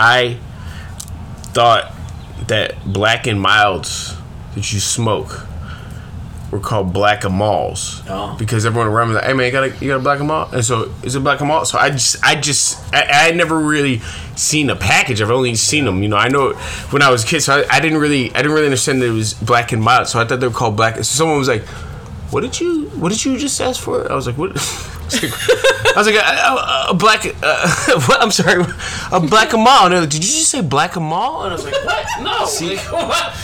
I thought that black and milds that you smoke were called black and malls Oh. because everyone around me was like, "Hey man, you got a you got a black and malt?" And so is it black and malt? So I just I just I, I had never really seen a package. I've only seen them. You know, I know when I was a kid, so I, I didn't really I didn't really understand that it was black and mild. So I thought they were called black. So someone was like, "What did you What did you just ask for?" I was like, "What?" I was like, "A, a, a black uh, what? I'm sorry, a black and malt." And they're like, "Did you just say black and malt?" And I was like, "What? No." Like, what?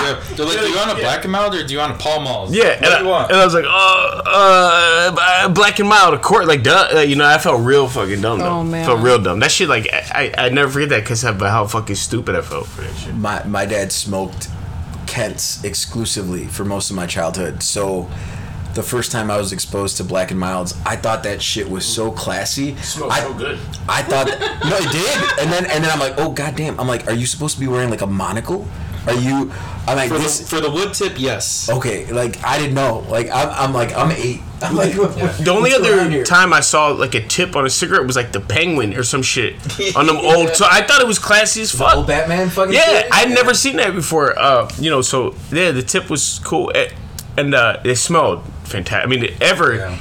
Yeah, they're like, do you want a black and mild or do you want a Pall Malls? Yeah, and what I, do you want? and I was like, oh, uh, black and mild, of course. Like, duh, uh, you know, I felt real fucking dumb. Though. Oh, man. felt real dumb. That shit, like, I, I, I never forget that because of how fucking stupid I felt for that shit. my my dad smoked Kents exclusively for most of my childhood. So the first time I was exposed to black and milds, I thought that shit was so classy. Smells I, so good. I thought no, it did, and then and then I'm like, oh goddamn! I'm like, are you supposed to be wearing like a monocle? Are you? I'm like For the, this. for the wood tip, yes. Okay, like I didn't know. Like I'm, I'm like I'm eight. I'm like The only what's going on other time I saw like a tip on a cigarette was like the penguin or some shit on them old. So I thought it was classy as fuck. old Batman fucking Yeah, shit? I'd never seen that before. Uh, you know, so yeah, the tip was cool, and uh, it smelled fantastic. I mean, ever Yeah.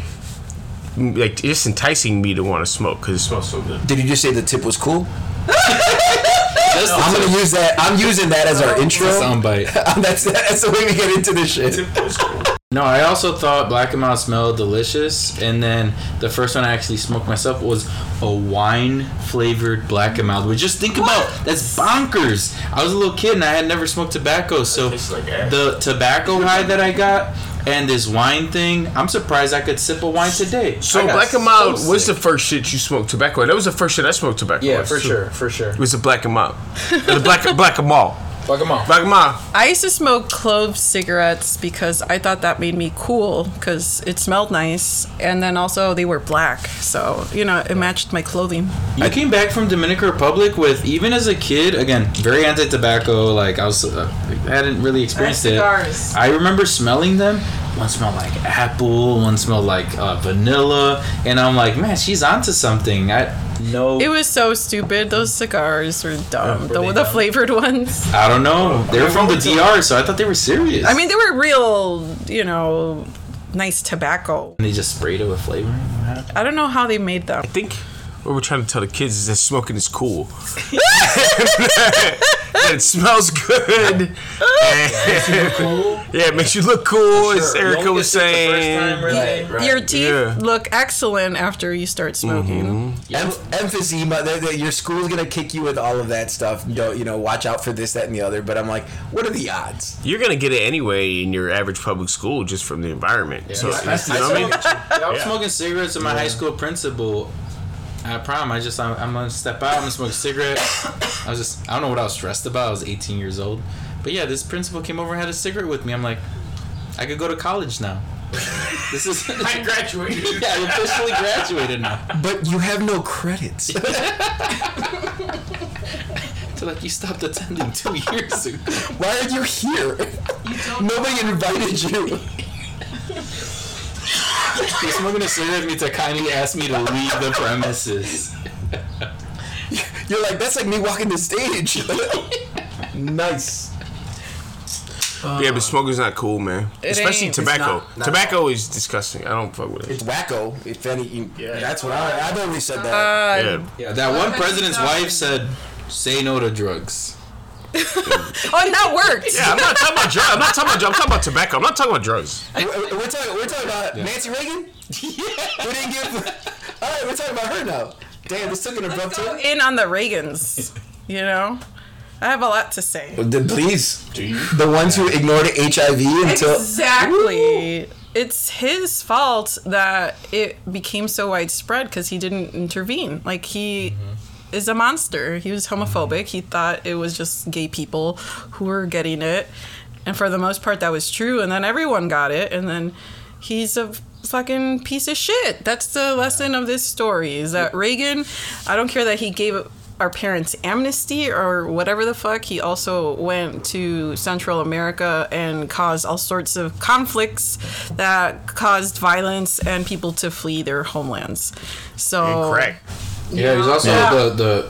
like just enticing me to want to smoke because it smells so good. Did you just say the tip was cool? That's the I'm gonna use that. I'm using that as our intro. soundbite. that's that's the way we get into this shit. No, I also thought Black and Mild smelled delicious, and then the first one I actually smoked myself was a wine flavored Black and Mild. Which just think about that's bonkers. I was a little kid and I had never smoked tobacco, so like the tobacco high that I got and this wine thing, I'm surprised I could sip a wine today. So black and mild so was the first shit you smoked tobacco. That was the first shit I smoked tobacco. yeah, for too. sure, for sure. It was the black and mild. the black black and malt. Black and Mild. Black and mild. I used to smoke clove cigarettes because I thought that made me cool because it smelled nice, and then also they were black, so you know it matched my clothing. I came back from Dominican Republic with even as a kid again very anti-tobacco like I was uh, I hadn't really experienced it. I remember smelling them. One smelled like apple, one smelled like uh, vanilla, and I'm like, man, she's onto something. I no, It was so stupid. Those cigars were dumb. were the, the dumb? flavored ones. I don't know. They were from the DR, so I thought they were serious. I mean, they were real, you know, nice tobacco. And they just sprayed it with flavoring. I don't know how they made them. I think what we're trying to tell the kids is that smoking is cool. that it smells good. yeah, it makes you look cool, as Sure. You Erica was get sick the first saying. time, really. Right, right. Your teeth Yeah. look excellent after you start mm-hmm. smoking. Em- emphysema. that- that Your school's gonna kick you with all of that stuff. Don't you know? Watch out for this, that, and the other. But I'm like, what are the odds? You're gonna get it anyway in your average public school just from the environment. So I, it's- you know what I mean? I was smoking cigarettes with my high school principal. At prom, I just I'm, I'm gonna step out. I'm gonna smoke a cigarette. I was just I don't know what I was stressed about. I was 18 years old, but yeah, this principal came over and had a cigarette with me. I'm like, I could go to college now. This is I graduated. yeah, I officially graduated now. But you have no credits. So like you stopped attending two years ago. Why are you here? Nobody invited you. You're smoking a cigarette with me to kindly ask me to leave the premises. You're like, that's like me walking the stage. nice. yeah, but smoking's not cool, man. Especially ain't. tobacco. Not- not tobacco is disgusting. I don't fuck with it. It's wacko. If any, you- that's what I. I've always said that. Uh, Yeah. Yeah, that one president's wife said, "Say no to drugs." Oh, and that worked. Yeah, I'm not talking about drugs. I'm not talking about drugs. I'm talking about tobacco. I'm not talking about drugs. we're, we're talking. We're talking about Nancy Reagan. Yeah. We didn't give. All right, we're talking about her now. Damn, this took an abrupt turn. In on the Reagans, you know? I have a lot to say. Then please, the ones who ignored HIV until Exactly. It's his fault that it became so widespread because he didn't intervene. Like, he mm-hmm. Is a monster. He was homophobic. He thought it was just gay people who were getting it. And for the most part, that was true. And then everyone got it. And then he's a fucking piece of shit. That's the lesson of this story is that Reagan, I don't care that he gave our parents amnesty or whatever the fuck. He also went to Central America and caused all sorts of conflicts that caused violence and people to flee their homelands. So crack. Yeah, he's also Yeah. the the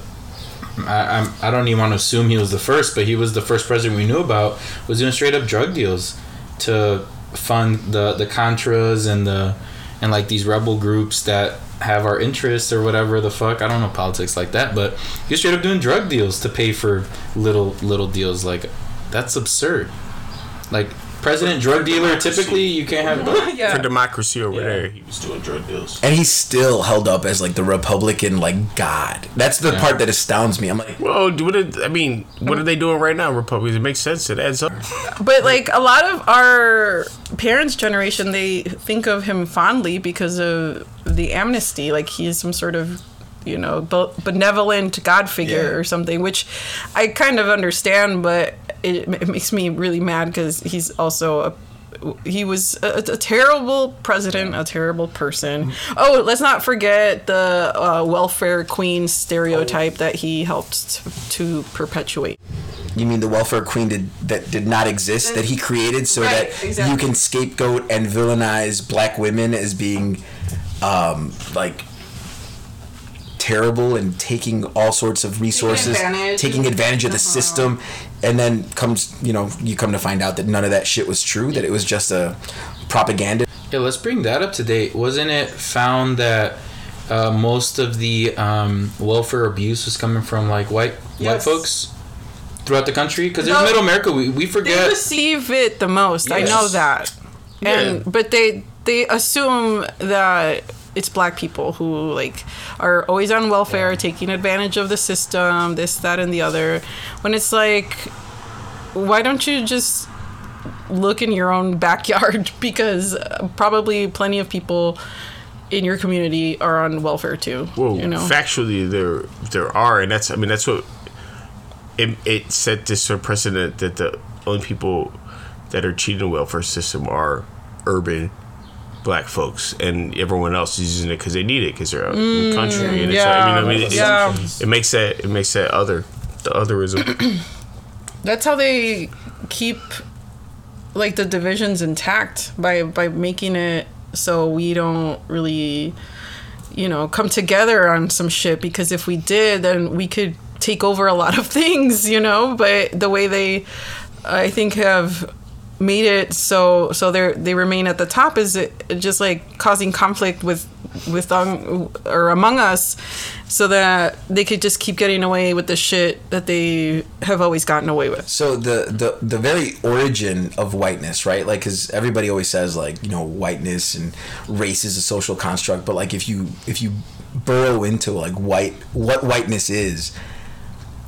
I, I'm, I don't even want to assume he was the first, but he was the first president we knew about was doing straight up drug deals to fund the the Contras and the and like these rebel groups that have our interests or whatever the fuck. I don't know politics like that, but he's straight up doing drug deals to pay for little little deals. Like that's absurd. Like president drug dealer, typically you can't have. For yeah. democracy over Yeah. there, he was doing drug deals. And he's still held up as like the Republican like god. That's the Yeah. part that astounds me. I'm like, Well, do- what are, I mean, what um, are they doing right now, Republicans? It makes sense. It adds up. But like a lot of our parents' generation, they think of him fondly because of the amnesty. Like he's some sort of, you know, be- benevolent God figure Yeah. or something, which I kind of understand, but it, it makes me really mad because he's also a. He was a, a terrible president, a terrible person. Oh, let's not forget the uh, welfare queen stereotype that he helped t- to perpetuate. you mean the welfare queen did that did not exist that he created so Right, that exactly. you can scapegoat and villainize black women as being um like terrible and taking all sorts of resources advantage. taking advantage of the Uh-huh. system and then comes you know you come to find out that none of that shit was true that it was just a propaganda Yeah, let's bring that up to date. Wasn't it found that uh, most of the um, welfare abuse was coming from like white white folks throughout the country? Because in Middle America, we, we forget they receive it the most. I know that, and Yeah. but they they assume that it's black people who like are always on welfare, taking advantage of the system, this, that, and the other. When it's like, why don't you just look in your own backyard? Because probably plenty of people in your community are on welfare too. Well, you know. factually, there there are, and that's I mean that's what it, it set this sort of precedent that the only people that are cheating the welfare system are urban black folks, and everyone else is using it because they need it because they're out in the country. And it's like, I mean, I mean, it, Mm, yeah. it makes that it makes that other the otherism. That's how they keep like the divisions intact by by making it so we don't really you know come together on some shit because if we did then we could take over a lot of things you know but the way they i think have made it so so they they remain at the top is just like causing conflict with with um, or among us so that they could just keep getting away with the shit that they have always gotten away with So the the the very origin of whiteness, right? Like, because everybody always says like you know whiteness and race is a social construct, but like if you if you burrow into like white what whiteness is,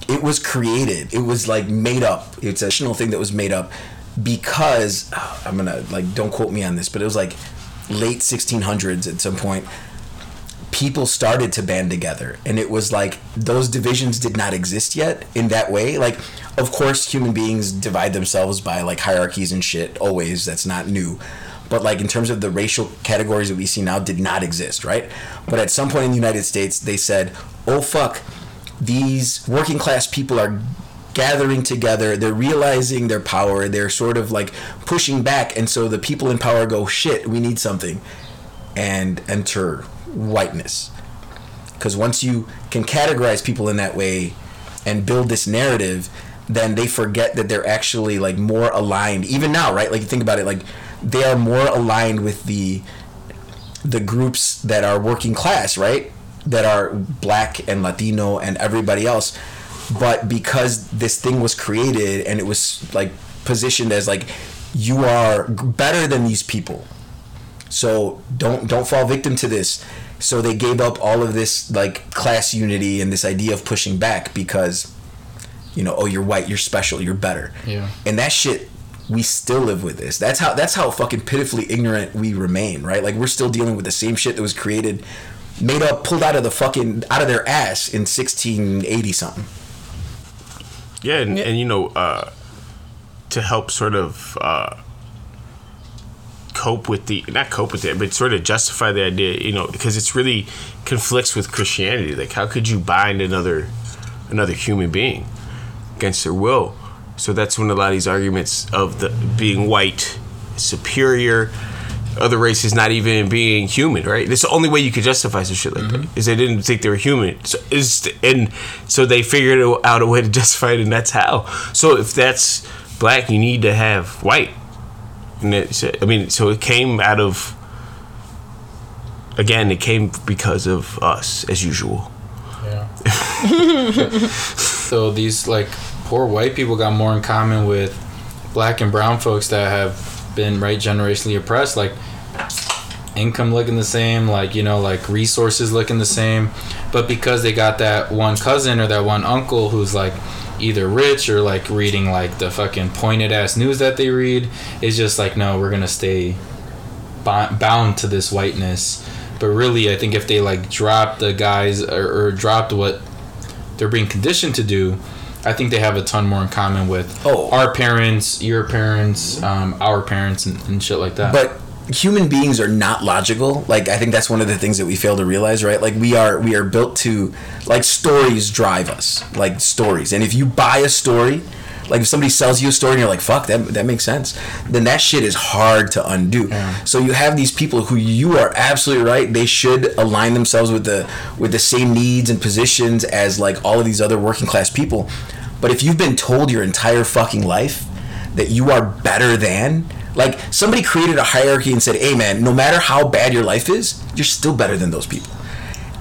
it was created. It was like made up. It's a fictional thing that was made up because oh, I'm gonna like don't quote me on this, but it was like late 1600s at some point people started to band together. And it was like those divisions did not exist yet in that way. Like of course human beings divide themselves by like hierarchies and shit always that's not new. But like in terms of the racial categories that we see now did not exist right? But at some point in the united states they said oh fuck these working class people are gathering together they're realizing their power they're sort of like pushing back and so the people in power go shit we need something and enter whiteness. Because once you can categorize people in that way and build this narrative, then they forget that they're actually like more aligned. Even now, right? Like think about it, like they are more aligned with the the groups that are working class, right? That are black and Latino and everybody else. But because this thing was created and it was like positioned as like you are better than these people. So don't don't fall victim to this. So they gave up all of this like class unity and this idea of pushing back because you know oh you're white you're special you're better. Yeah. and that shit we still live with this. That's how that's how fucking pitifully ignorant we remain right? Like we're still dealing with the same shit that was created made up pulled out of the fucking out of their ass in 1680 something Yeah, and, Yeah. and you know, uh, to help sort of uh, cope with the not cope with it, but sort of justify the idea, you know, because it's really conflicts with Christianity. Like, how could you bind another another human being against their will? So that's when a lot of these arguments of the being white superior other races not even being human, right? That's the only way you could justify some shit like that mm-hmm. is they didn't think they were human. So is and so they figured out a way to justify it, and that's how. So if that's black, you need to have white. And it's, I mean, so it came out of. Again, it came because of us, as usual. Yeah. so these like poor white people got more in common with black and brown folks that have been right generationally oppressed. Like income looking the same, like you know, like resources looking the same, but because they got that one cousin or that one uncle who's like either rich or like reading like the fucking pointed ass news that they read, it's just like no, we're gonna stay bound to this whiteness. But really, I think if they like dropped the guys or, or dropped what they're being conditioned to do, I think they have a ton more in common with Oh. our parents, your parents, um, our parents, and, and shit like that. but human beings are not logical. Like i think that's one of the things that we fail to realize right? Like we are we are built to like stories drive us. Like stories. And if you buy a story like if somebody sells you a story and you're like fuck that that makes sense then that shit is hard to undo. So you have these people who you are absolutely right they should align themselves with the with the same needs and positions as like all of these other working class people. But if you've been told your entire fucking life that you are better than like somebody created a hierarchy and said hey man no matter how bad your life is you're still better than those people.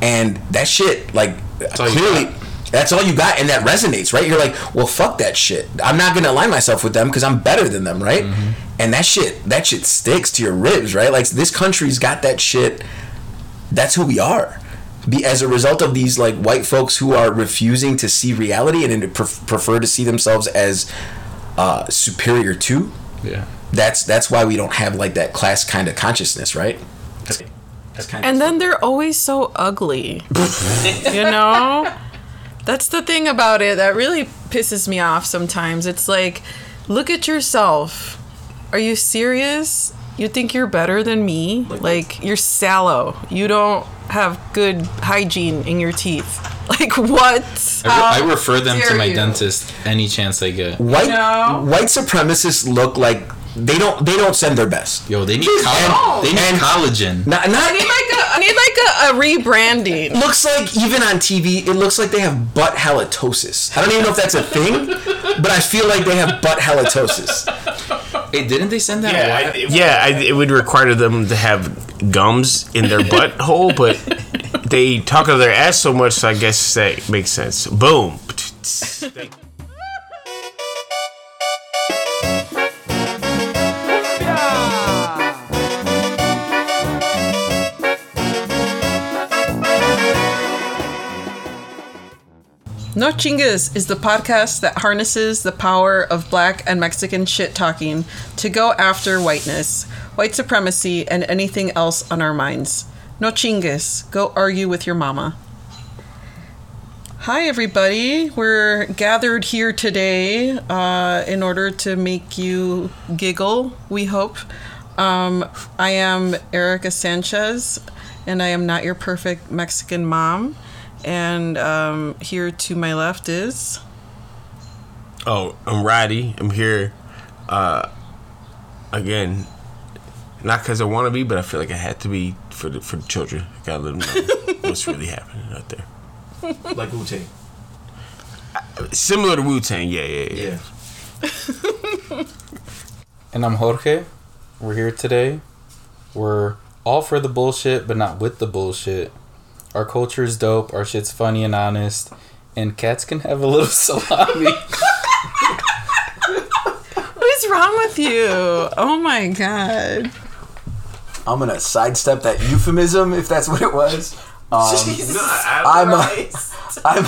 And that shit like you clearly that's all you got and that resonates right? You're like well fuck that shit. I'm not gonna align myself with them because i'm better than them right? Mm-hmm. and that shit that shit sticks to your ribs right? Like this country's got that shit. That's who we are. Be as a result of these like white folks who are refusing to see reality and pref- prefer to see themselves as uh, superior to yeah. That's that's why we don't have like that class kind of consciousness right that's kind And then they're always so ugly. you know? That's the thing about it that really pisses me off sometimes. It's like, look at yourself. Are you serious? You think you're better than me? Like, you're sallow. You don't have good hygiene in your teeth. Like, what? I, re- I refer them to my you? dentist any chance I get. white No. white supremacists look like they don't they don't send their best Yo, they need And- coll- they need and- collagen. not, I need like a, I need like a, a rebranding. looks like even on TV, it looks like they have butt halitosis. I don't even know if that's a thing, but I feel like they have butt halitosis. Hey, didn't they send that? a Yeah, while- I, yeah. I, it would require them to have gums in their butthole, but they talk out of their ass so much. So I guess that makes sense. Boom. No Chingues is the podcast that harnesses the power of black and Mexican shit talking to go after whiteness, white supremacy, and anything else on our minds. No Chingues, go argue with your mama. Hi, everybody. We're gathered here today uh, in order to make you giggle, we hope. Um, I am Erica Sanchez, and I am not your perfect Mexican mom. And um, here to my left is. Oh, I'm Roddy. I'm here. Uh, again, not because I want to be, but I feel like I had to be for the for the children. Gotta let them know what's really happening out there. Like Wu Tang. Similar to Wu Tang, yeah, yeah, yeah. Yeah. And I'm Jorge. We're here today. We're all for the bullshit, but not with the bullshit. Our culture is dope. Our shit's funny and honest. And cats can have a little salami. What is wrong with you? Oh my god. I'm gonna sidestep that euphemism if that's what it was. Um, I'm, uh, I'm,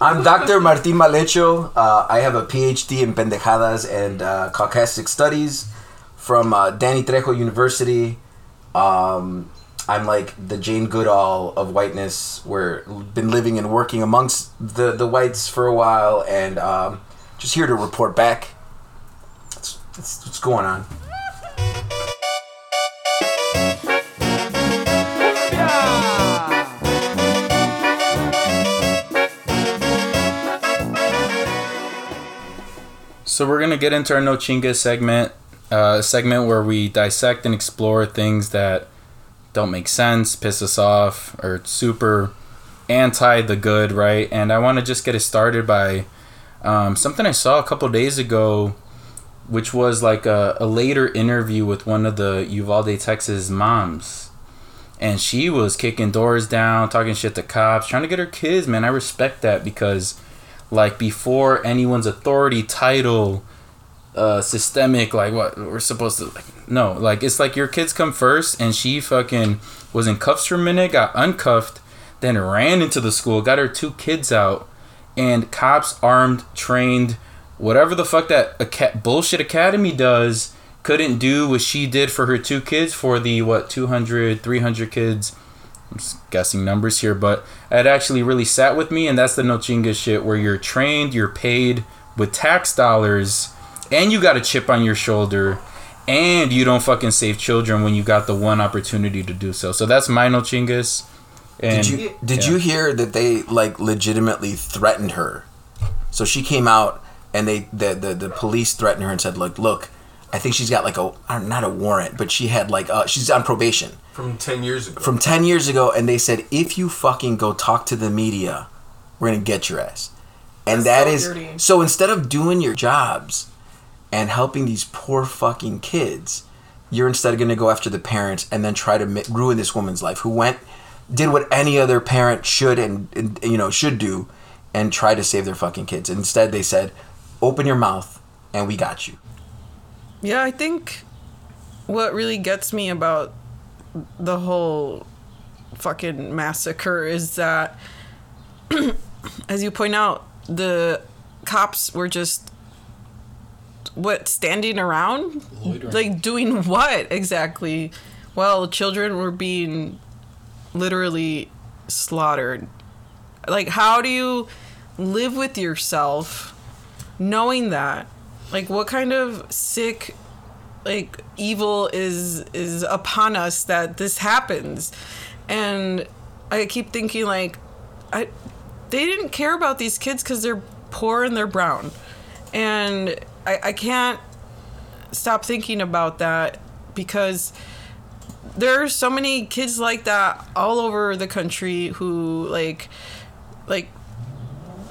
I'm Dr. Martin Malecho. Uh, I have a PhD in pendejadas and uh, Caucasic studies from uh, Danny Trejo University. Um, I'm like the Jane Goodall of whiteness. We're been living and working amongst the, the whites for a while, and um, just here to report back. That's, what's going on. so we're gonna get into our No Chinga segment. Uh, a segment where we dissect and explore things that don't make sense, piss us off, or super anti the good, right? And I want to just get it started by um, something I saw a couple days ago, which was like a, a later interview with one of the Uvalde, Texas moms. And she was kicking doors down, talking shit to cops, trying to get her kids, man. I respect that because, like, before anyone's authority, title, uh, systemic, like, what we're supposed to, like, no, like, it's like your kids come first, and she fucking was in cuffs for a minute, got uncuffed, then ran into the school, got her two kids out, and cops armed, trained, whatever the fuck that bullshit academy does couldn't do what she did for her two kids for the what 200 300 kids. I'm just guessing numbers here but it actually really sat with me and that's the no chinga shit where you're trained you're paid with tax dollars and you got a chip on your shoulder and you don't fucking save children when you got the one opportunity to do so so that's my no chingues and Did you did yeah. you hear that they like legitimately threatened her? So she came out and they the the, the police threatened her and said, "Look, look, I think she's got like a uh, not a warrant, but she had like uh, she's on probation From ten years ago. from 10 years ago and they said if you fucking go talk to the media, we're going to get your ass." And That's that so is dirty. so instead of doing your jobs and helping these poor fucking kids, you're instead going to go after the parents and then try to mi- ruin this woman's life who went did what any other parent should and, and you know should do and try to save their fucking kids. Instead they said, "Open your mouth and we got you." Yeah, I think what really gets me about the whole fucking massacre is that, as you point out, the cops were just what standing around, Loitering. like doing what exactly? Well, children were being literally slaughtered. Like, how do you live with yourself knowing that? Like, what kind of sick, like, evil is is upon us that this happens? And I keep thinking, like, I they didn't care about these kids because they're poor and they're brown, and I I can't stop thinking about that because there are so many kids like that all over the country who like like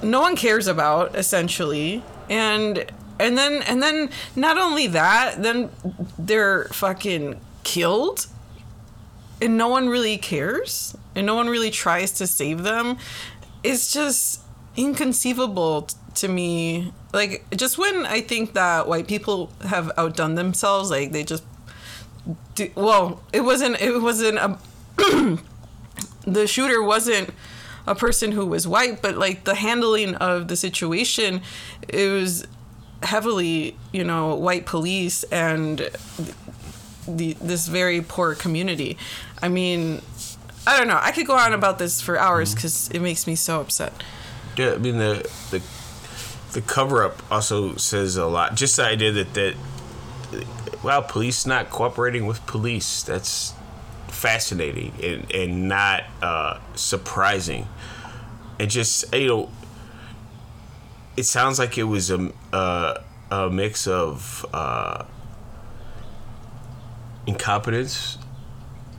no one cares about essentially. And and then and then not only that then they're fucking killed and no one really cares and no one really tries to save them. It's just inconceivable to me like just when i think that white people have outdone themselves like they just do, well it wasn't it wasn't a the shooter wasn't a person who was white but like the handling of the situation it was heavily you know white police and the this very poor community. I mean i don't know. I could go on about this for hours mm-hmm. because it makes me so upset. Yeah, I mean the the the cover up also says a lot. Just the idea that that wow, police not cooperating with police. That's fascinating and and not uh, surprising. It just you know, it sounds like it was a a, a mix of uh, incompetence,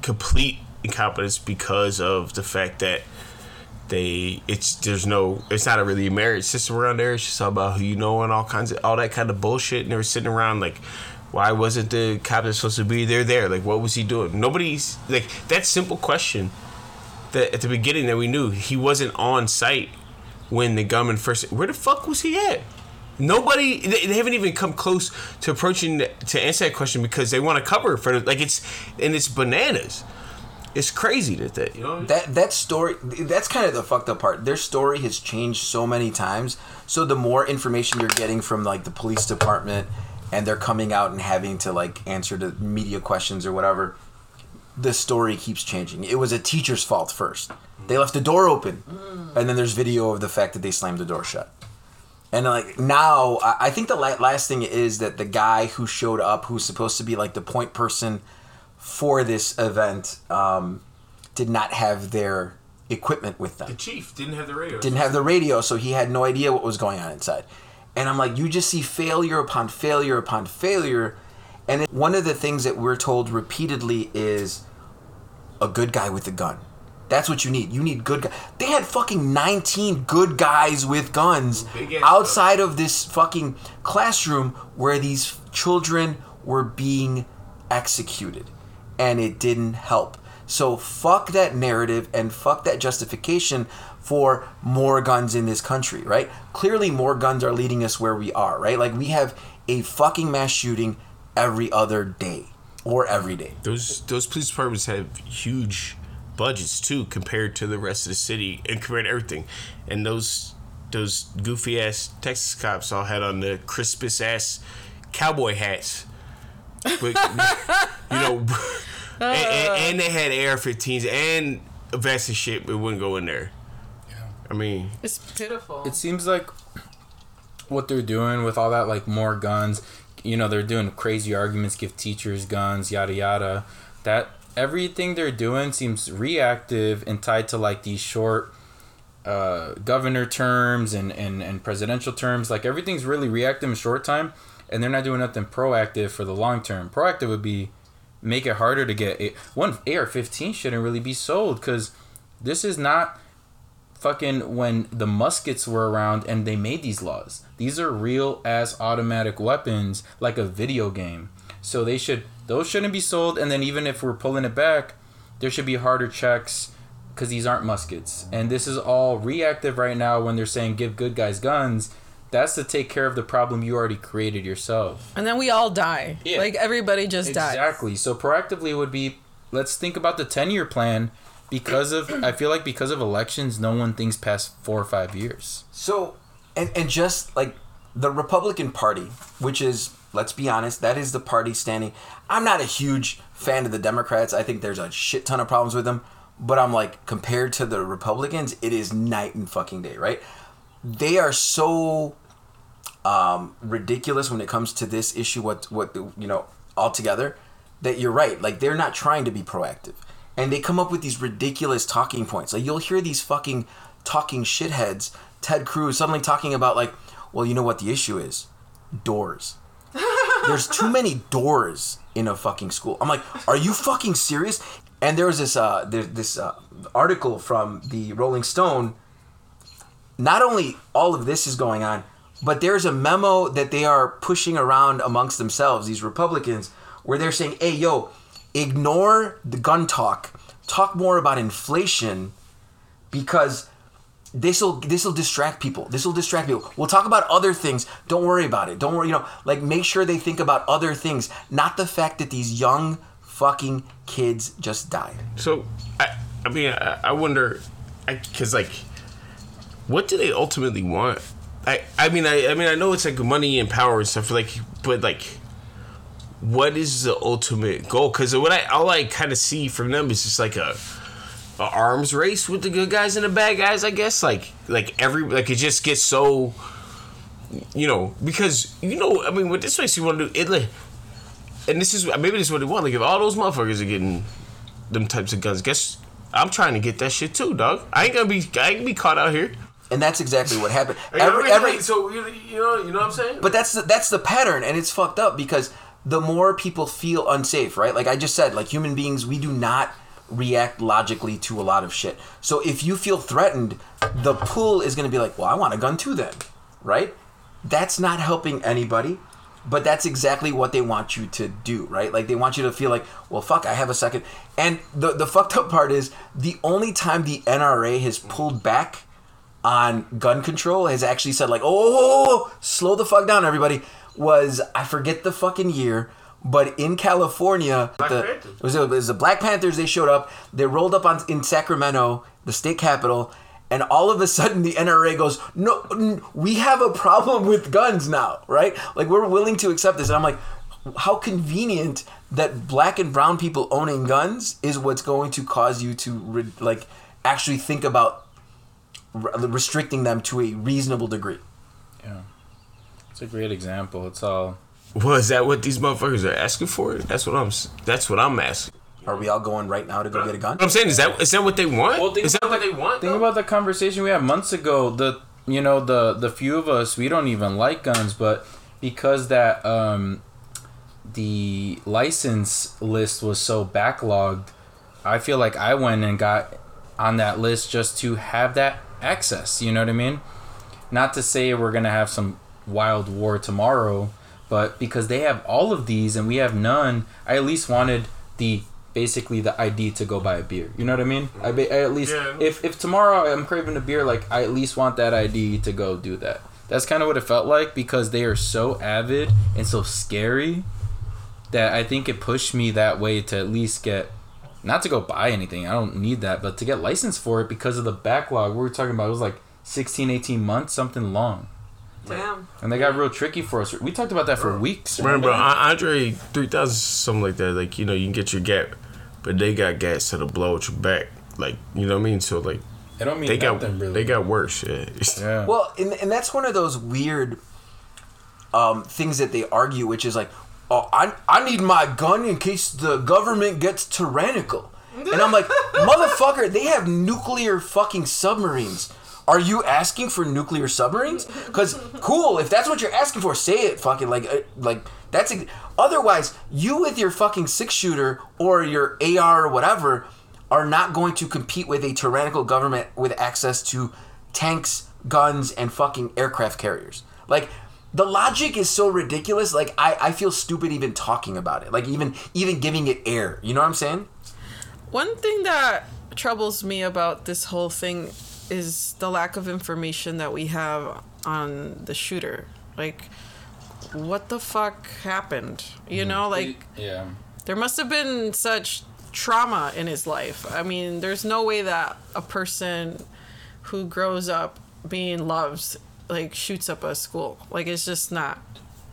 complete incompetence because of the fact that they it's there's no it's not a really marriage system around there. It's just all about who you know and all kinds of all that kind of bullshit. And they were sitting around like, why wasn't the captain supposed to be there? There, like, what was he doing? Nobody's like that simple question. That at the beginning that we knew he wasn't on site when the gunman first. Where the fuck was he at? Nobody. They, haven't even come close to approaching to answer that question because they want to cover for like it's and it's bananas. It's crazy that that you know. that that story that's kind of the fucked up part. Their story has changed so many times. So the more information you're getting from like the police department and they're coming out and having to like answer the media questions or whatever the story keeps changing. It was a teacher's fault first. They left the door open mm. and then there's video of the fact that they slammed the door shut. And like now i I think the last thing is that the guy who showed up who's supposed to be like the point person for this event um, did not have their equipment with them The chief didn't have the radio. didn't have the radio, so he had no idea what was going on inside. And I'm like, you just see failure upon failure upon failure, And it, one of the things that we're told repeatedly is a good guy with a gun. That's what you need. You need good guys. They had fucking 19 good guys with guns outside of this fucking classroom where these children were being executed. And it didn't help. So fuck that narrative and fuck that justification for more guns in this country, right? Clearly more guns are leading us where we are, right? Like we have a fucking mass shooting every other day or every day. Those those police departments have huge budgets too compared to the rest of the city and compared to everything. And those those goofy ass Texas cops all had on the crispest ass cowboy hats. But, you know, and, and, and they had AR-15s and vests and shit, but wouldn't go in there. Yeah. I mean, It's pitiful. It seems like what they're doing with all that, like more guns. You know, they're doing crazy arguments, give teachers guns, yada yada. That everything they're doing seems reactive and tied to like these short uh, governor terms and, and, and presidential terms. Like everything's really reactive in short time, and they're not doing nothing proactive for the long term. Proactive would be make it harder to get a, one AR-15 shouldn't really be sold because this is not fucking when the muskets were around and they made these laws. These are real ass automatic weapons like a video game. So they should those shouldn't be sold and then even if we're pulling it back, there should be harder checks cuz these aren't muskets. And this is all reactive right now when they're saying give good guys guns. That's to take care of the problem you already created yourself. and then we all die. Yeah. Like everybody just dies. Exactly. So proactively would be let's think about the 10 year plan because of I feel like because of elections no one thinks past 4 or 5 years. So, and and just like the Republican Party, which is let's be honest, that is the party standing. I'm not a huge fan of the Democrats. I think there's a shit ton of problems with them, but I'm like compared to the Republicans, it is night and fucking day, right? They are so um, ridiculous when it comes to this issue. What what you know altogether that you're right. Like they're not trying to be proactive, and they come up with these ridiculous talking points. Like you'll hear these fucking talking shitheads. Ted Cruz suddenly talking about like, well, you know what the issue is? Doors. There's too many doors in a fucking school. I'm like, are you fucking serious? And there was this uh, there's this uh, article from the Rolling Stone not only all of this is going on, but there's a memo that they are pushing around amongst themselves, these Republicans, where they're saying, hey, yo, ignore the gun talk. Talk more about inflation because this'll this'll distract people. This'll distract people. We'll talk about other things. Don't worry about it. Don't worry, you know, like make sure they think about other things, not the fact that these young fucking kids just died. So, I, I mean, I, I wonder, because like, what do they ultimately want? I, I mean, I, I mean, I know it's like money and power and stuff, like, but like, what is the ultimate goal? Because what I all I kind of see from them is just like a, a arms race with the good guys and the bad guys. I guess like like every like it just gets so, you know, because you know, I mean, what this makes you want to do it like, and this is maybe this is what they want. Like if all those motherfuckers are getting them types of guns, guess I'm trying to get that shit too, dog. I ain't gonna be I ain't gonna be caught out here. And that's exactly what happened. You know what I Every, every, so you, you know you know what I'm saying? But that's the, that's the pattern, and it's fucked up because the more people feel unsafe, right? Like I just said, like human beings, we do not react logically to a lot of shit. So if you feel threatened, the pull is going to be like, well, I want a gun too, then, right? That's not helping anybody. But that's exactly what they want you to do, right? Like they want you to feel like, well, fuck, I have a second. And the the fucked up part is the only time the NRA has pulled back on gun control has actually said like, oh, oh, "Oh, slow the fuck down, everybody." Was I forget the fucking year, but in California, the, it was, it was the Black Panthers. They showed up. They rolled up on in Sacramento, the state capital, and all of a sudden the NRA goes, "No, we have a problem with guns now, right? Like we're willing to accept this." And I'm like, how convenient that black and brown people owning guns is what's going to cause you to re- like actually think about restricting them to a reasonable degree. Yeah. It's a great example. It's all well, is that what these motherfuckers are asking for? That's what I'm. That's what I'm asking. Are we all going right now to go get a gun? What I'm saying is that is that what they want? Well, think is that what they want? Think though? about the conversation we had months ago. The you know the the few of us we don't even like guns, but because that um the license list was so backlogged, I feel like I went and got on that list just to have that access. You know what I mean? Not to say we're gonna have some wild war tomorrow, but because they have all of these and we have none, I at least wanted the basically the ID to go buy a beer. You know what I mean? I, ba- I at least Yeah. if if tomorrow I'm craving a beer, like I at least want that ID to go do that. That's kind of what it felt like because they are so avid and so scary that I think it pushed me that way to at least get not to go buy anything. I don't need that, but to get licensed for it because of the backlog we were talking about. It was like 16, 18 months, something long. Damn. And they got real tricky for us. We talked about that for weeks. Remember, remember? An- Andre three thousand something like that. Like you know, you can get your gap, but they got gas that'll blow at your back. Like you know what I mean. So like I don't mean they got really. they got worse. Yeah. yeah. Well, and, and that's one of those weird um, things that they argue, which is like, oh, I, I need my gun in case the government gets tyrannical. And I'm like, motherfucker, they have nuclear fucking submarines. Are you asking for nuclear submarines? Because cool, if that's what you're asking for, say it. Fucking like, uh, like that's. ex- Otherwise, you with your fucking six shooter or your AR or whatever are not going to compete with a tyrannical government with access to tanks, guns, and fucking aircraft carriers. Like the logic is so ridiculous. Like I, I feel stupid even talking about it. Like even even giving it air. You know what I'm saying? One thing that troubles me about this whole thing is the lack of information that we have on the shooter. Like, what the fuck happened? You mm-hmm. know, like yeah. there must have been such trauma in his life. I mean, there's no way that a person who grows up being loved like shoots up a school. Like it's just not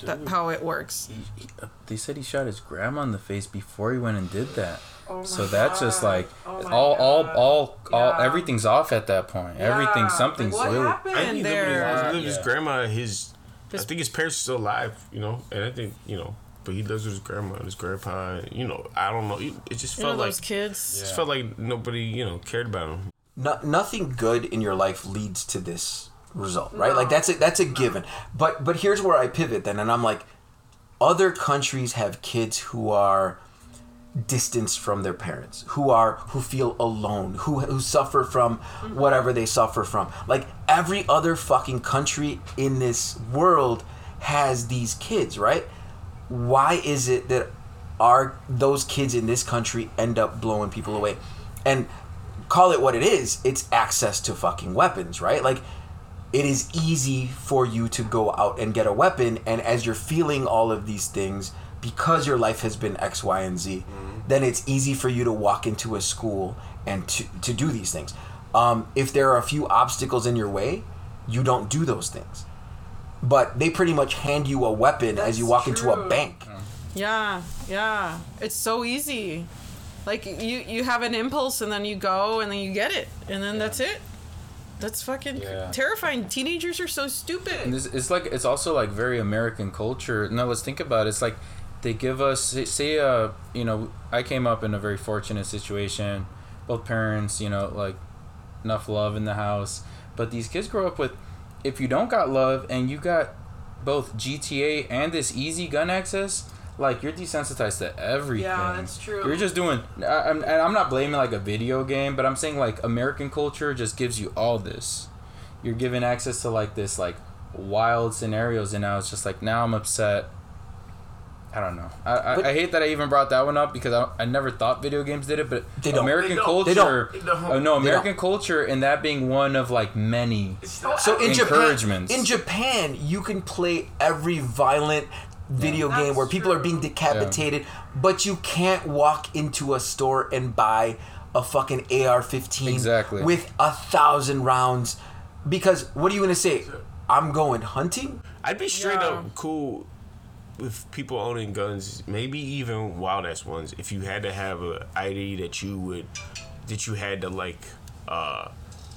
that how it works. He, he, uh, they said he shot his grandma in the face before he went and did that. Oh so my that's just like Oh all, all, all, all, Yeah. everything's off at that point. Everything, something's like, what really. happened I think lived his, there? he lived with his grandma. His, His- I think his parents are still alive. You know, and I think you know, but he lives with his grandma and his grandpa. and, You know, I don't know. It it just You know felt like kids. it just felt like nobody you know cared about him. no, nothing good in your life leads to this result, right? Like that's a, that's a given. But but here's where I pivot then, and I'm like, other countries have kids who are distanced from their parents, who are who feel alone, who who suffer from whatever they suffer from. Like every other fucking country in this world has these kids, right? Why is it that our those kids in this country end up blowing people away? And call it what it is, it's access to fucking weapons, right? Like it is easy for you to go out and get a weapon and as you're feeling all of these things because your life has been x y and z then it's easy for you to walk into a school and to, to do these things. Um, if there are a few obstacles in your way you don't do those things. But they pretty much hand you a weapon as you That's walk into a bank. Yeah, yeah. It's so easy. Like you you have an impulse and then you go and then you get it and then that's it. That's fucking Yeah. terrifying. Teenagers are so stupid. this, it's like it's also like very American culture. Now let's think about it. It's like they give us say, say uh you know I came up in a very fortunate situation, both parents you know like enough love in the house, but these kids grow up with if you don't got love and you got both GTA and this easy gun access. Like you're desensitized to everything. Yeah, that's true. You're just doing. I, I'm, and I'm not blaming like a video game, but I'm saying like American culture just gives you all this you're given access to like this like wild scenarios and now it's just like now i'm upset i don't know i I, But- I hate that i even brought that one up because i, I never thought video games did it but They don't. american They don't. culture They don't. They don't. uh, no They american culture and that being one of like many So in Japan, in Japan, you can play every violent video That's game where people are being decapitated, but you can't walk into a store and buy a fucking AR-15 Exactly. with a thousand rounds. Because what are you gonna say? I'm going hunting. I'd be straight Yeah. up cool with people owning guns, maybe even wild ass ones. If you had to have a ID that you would, that you had to like, uh,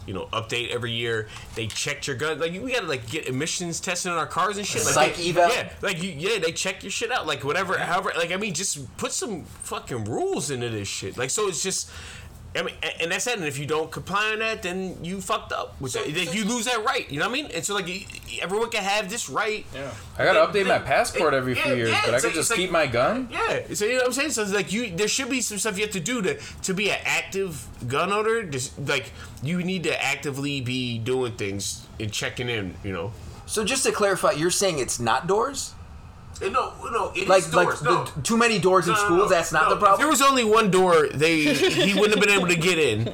you know, update every year. They checked your gun. Like we gotta like get emissions tested on our cars and shit. Like Psych they, eval? Yeah, like you, yeah, they check your shit out. Like whatever, however. Like I mean, just put some fucking rules into this shit. Like so, it's just. I mean, and- and that's it. And if you don't comply on that, then you fucked up. With that. Like, you lose that right. You know what I mean? And so like y- y- everyone can have this right. Yeah. I gotta Then- update my passport every few yeah, years, yeah, but I it's could like- just keep like- my gun. Yeah, so you know what I'm saying. So it's like you, there should be some stuff you have to do to to be an active gun owner. Just like you need to actively be doing things and checking in. You know. So just to clarify, you're saying it's not doors? Uh, No, no, it is Like doors. like no. the, too many doors in No, no, schools? no, that's not no. the If there was only one door, they he wouldn't have been able to get in,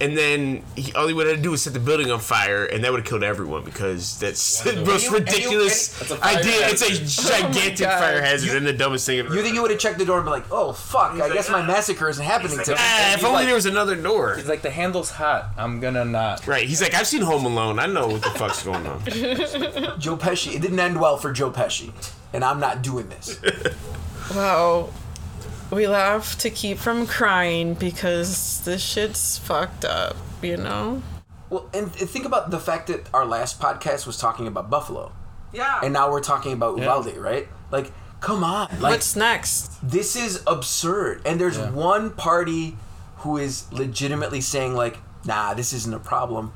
and then he, all he would have to do was set the building on fire, and that would have killed everyone because that's the most And you- and you- ridiculous That's a idea. It's a gigantic God. fire hazard and the dumbest thing. Ever. You think you would have checked the door and be like, "Oh fuck, I like, guess my ah. massacre isn't happening Like, today." ah, if only like, there was another door. He's like the handle's hot. I'm gonna not. Right. He's like, I've seen Home Alone. I know what the fuck's going on. Joe Pesci. It didn't end well for Joe Pesci, and I'm not doing this. Wow. We laugh to keep from crying because this shit's fucked up, you know? Well, and and think about the fact that our last podcast was talking about Buffalo, Yeah. and now we're talking about Uvalde, right? Like, come on, like What's next? this is absurd. And there's one party who is legitimately saying like, "Nah, this isn't a problem,"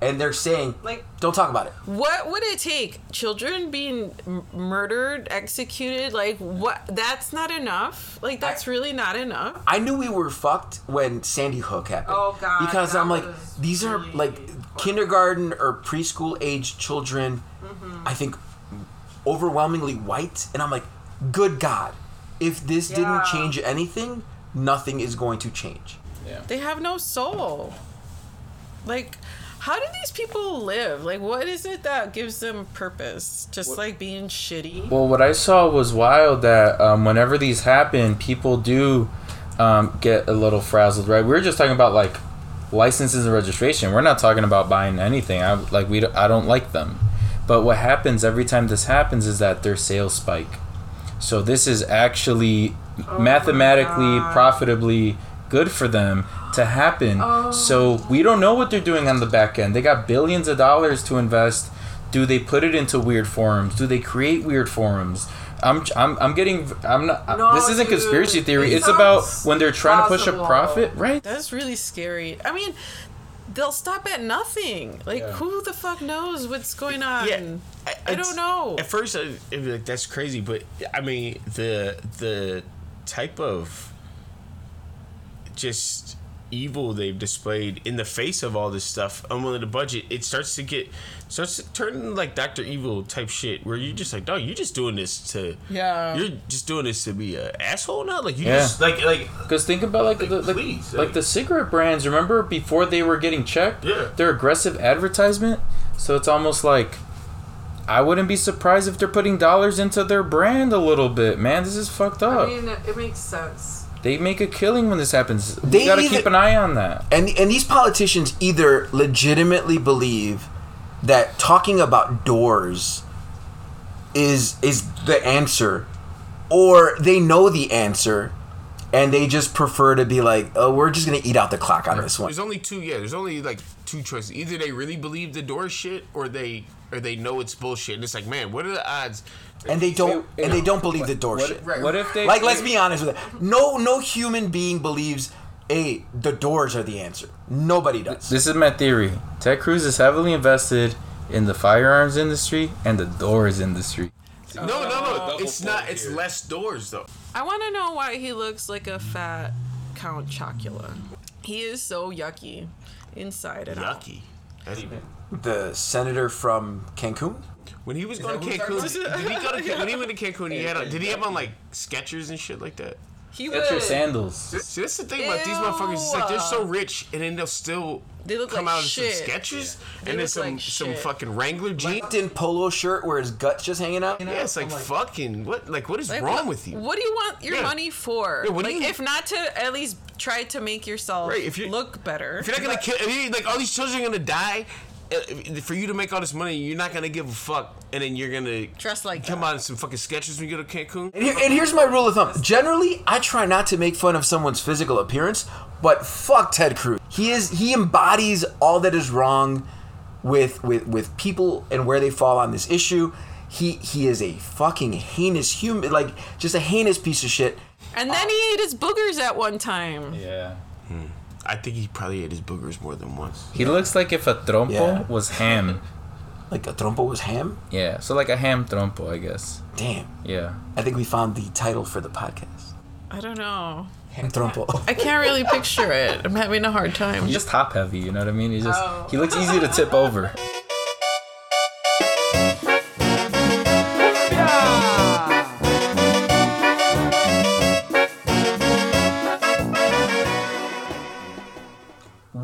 and they're saying Like- "Don't talk about it." What would it take? Children being m- murdered, executed? Like, what? That's not enough. Like, that's really not enough. I knew we were fucked when Sandy Hook happened. Oh, God, Because I'm like, was these are really like kindergarten or preschool age children. Mm-hmm. I think overwhelmingly white, and I'm like, good God, if this Yeah. didn't change anything, nothing is going to change. yeah. They have no soul. Like, how do these people live? Like, what is it that gives them purpose? Just like being shitty? Well, what I saw was wild that um, whenever these happen, people do um, get a little frazzled, right? We were just talking about like licenses and registration. We're not talking about buying anything. I like we. don't- I don't like them. But what happens every time this happens is that their sales spike. So this is actually mathematically, profitably good for them to happen. So oh. we don't know what they're doing on the back end. They got billions of dollars to invest. Do they put it into weird forums? Do they create weird forums? I'm, I'm, I'm getting I'm not No, this isn't dude. conspiracy theory It it's about when they're trying to push a profit right That's really scary. I mean, they'll stop at nothing. Like, Yeah. who the fuck knows what's going on? Yeah, I, it's- don't know. At first, uh, I, it'd be like that's crazy, but I mean the the type of just evil they've displayed in the face of all this stuff, unwilling to budget, it starts to get starts to turn like Doctor Evil type shit, where you're just like, dog, you're just doing this to Yeah. you're just doing this to be an asshole now, like you Yeah. just like like Because think about like the like, please, like like- the cigarette brands. Remember before they were getting checked, Yeah. their aggressive advertisement. So it's almost like I wouldn't be surprised if they're putting dollars into their brand a little bit. Man, this is fucked up. I mean, it makes sense. They make a killing when this happens. They we gotta either- keep an eye on that. And and these politicians either legitimately believe that talking about doors is is the answer, or they know the answer, and they just prefer to be like, oh, we're just gonna eat out the clock on this one. There's only two. Yeah, there's only like two choices. Either they really believe the door shit, or they or they know it's bullshit. And it's like, man, what are the odds? And they don't Wait, and they don't believe the door What, shit. what if they Like, let's be honest with it. No, no human being believes, a the doors are the answer. Nobody does. This is my theory. Ted Cruz is heavily invested in the firearms industry and the doors industry. No, no, no. Oh. It's not. point It's less doors though. I want to know why he looks like a fat Count Chocula. He is so yucky inside and out. Yucky. That's even. the senator from Cancun. When he was going to Cancun, did he go to Can- when he went to Cancun? He had on, did he have on like Skechers and shit like that? He Get your would. sandals. See, that's the thing about these motherfuckers. It's like they're so rich, and then they'll still They look come like out in shit. some Skechers They and then look some like some shit. fucking Wrangler jeans. In polo shirt where his guts just hanging out. Yeah, it's like, fucking what? Like what is Like, wrong what, with you? What do you want your Yeah. money for? Yeah, what do like, you- if not to at least try to make yourself Right, if you- look better. If you're not gonna kill, if you, like all these children are gonna die. Uh, For you to make all this money, you're not gonna give a fuck, and then you're gonna Dress like come that. out in some fucking Skechers when you go to Cancun. And, here, and here's my rule of thumb. Generally, I try not to make fun of someone's physical appearance, but fuck Ted Cruz. He is he embodies all that is wrong with with with people and where they fall on this issue. He he is a fucking heinous human, like just a heinous piece of shit. and then he ate his boogers at one time. Yeah. I think he probably ate his boogers more than once. He looks like if a trompo Yeah. was ham. Like a trompo was ham. Yeah, so like a ham trompo, I guess. Damn. Yeah. I think we found the title for the podcast. I don't know. Ham trompo. I can't really picture it. I'm having a hard time. He's just top heavy, you know what I mean? He just Oh. he looks easy to tip over.